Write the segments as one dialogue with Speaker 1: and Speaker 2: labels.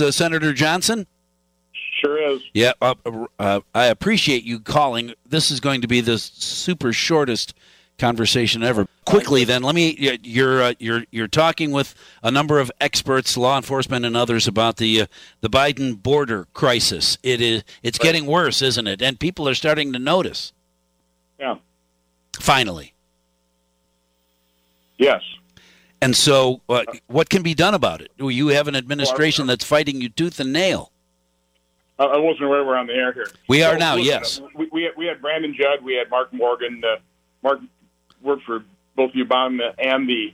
Speaker 1: uh, Senator Johnson?
Speaker 2: Sure is.
Speaker 1: Yeah, uh, uh, I appreciate you calling. This is going to be the super shortest conversation ever. Quickly, then, let me. You're uh, you're you're talking with a number of experts, law enforcement, and others about the uh, the Biden border crisis. It is it's right. getting worse, isn't it? And people are starting to notice.
Speaker 2: Yeah.
Speaker 1: Finally.
Speaker 2: Yes.
Speaker 1: And so, uh, what can be done about it? Do you have an administration that's fighting you tooth and nail.
Speaker 2: I wasn't aware we're on the air here.
Speaker 1: We so, are now, listen, yes.
Speaker 2: We, we, had, we had Brandon Judd, we had Mark Morgan. Uh, Mark worked for both the Obama and the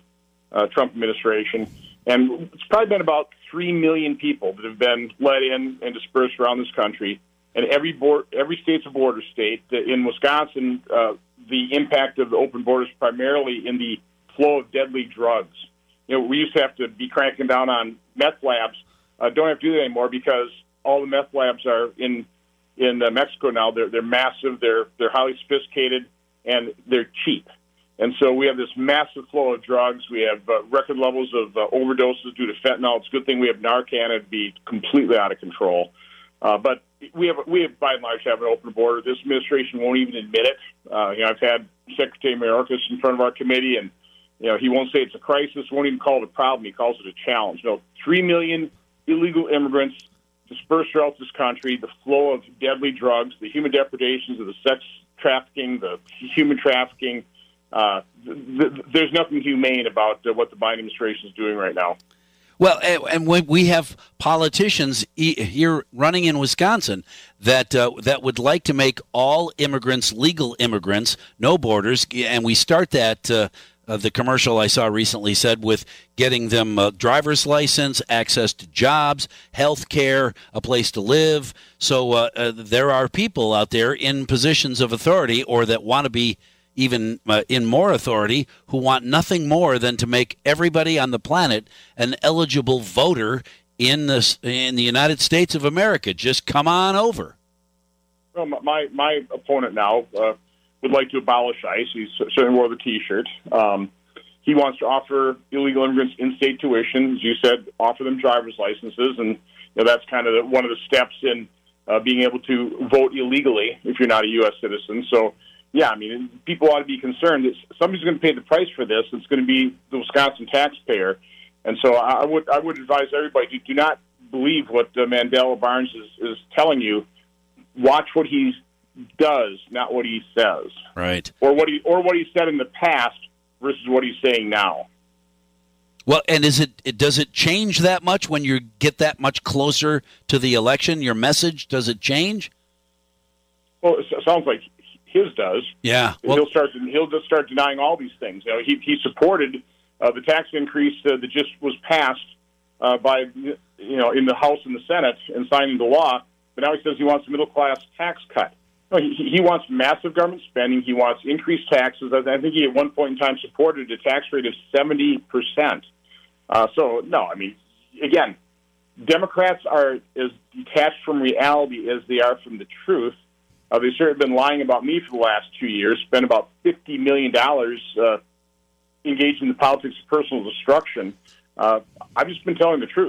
Speaker 2: uh, Trump administration. And it's probably been about 3 million people that have been let in and dispersed around this country. And every board, every state's a border state. In Wisconsin, uh, the impact of the open borders primarily in the flow of deadly drugs. You know, we used to have to be cranking down on meth labs. Uh, don't have to do that anymore because all the meth labs are in in uh, Mexico now. They're they're massive. They're they're highly sophisticated and they're cheap. And so we have this massive flow of drugs. We have uh, record levels of uh, overdoses due to fentanyl. It's a good thing we have Narcan. It'd be completely out of control. Uh, but we have we have by and large have an open border. This administration won't even admit it. Uh, you know, I've had Secretary Mayorkas in front of our committee, and you know he won't say it's a crisis. Won't even call it a problem. He calls it a challenge. Know, three million illegal immigrants dispersed throughout this country. The flow of deadly drugs, the human depredations of the sex trafficking, the human trafficking. Uh, th- th- there's nothing humane about uh, what the Biden administration is doing right now.
Speaker 1: Well, and we have politicians here running in Wisconsin that uh, that would like to make all immigrants legal immigrants, no borders, and we start that. Uh, uh, the commercial I saw recently said with getting them a driver's license, access to jobs, health care, a place to live. So uh, uh, there are people out there in positions of authority or that want to be even uh, in more authority, who want nothing more than to make everybody on the planet an eligible voter in the in the United States of America. Just come on over.
Speaker 2: Well, my my opponent now uh, would like to abolish ICE. He certainly wore the T-shirt. Um, he wants to offer illegal immigrants in-state tuition, as you said, offer them driver's licenses, and you know, that's kind of the, one of the steps in uh, being able to vote illegally if you're not a U.S. citizen. So yeah, I mean, people ought to be concerned that somebody's going to pay the price for this. It's going to be the Wisconsin taxpayer, and so I would I would advise everybody to do not believe what uh, Mandela Barnes is, is telling you. Watch what he does, not what he says.
Speaker 1: Right.
Speaker 2: Or what he or what he said in the past versus what he's saying now.
Speaker 1: Well, and is it, it does it change that much when you get that much closer to the election? Your message does it change?
Speaker 2: Well, it sounds like his does.
Speaker 1: Yeah,
Speaker 2: well, he'll start he'll just start denying all these things. You know, he he supported uh, the tax increase uh, that just was passed uh, by you know in the House and the Senate and signing the law, but now he says he wants a middle class tax cut. No, he, he wants massive government spending. He wants increased taxes. I think he at one point in time supported a tax rate of seventy percent. Uh, so no, I mean, again, Democrats are as detached from reality as they are from the truth. Uh, they've certainly been lying about me for the last two years, spent about $50 million uh, engaged in the politics of personal destruction. Uh, I've just been telling the truth.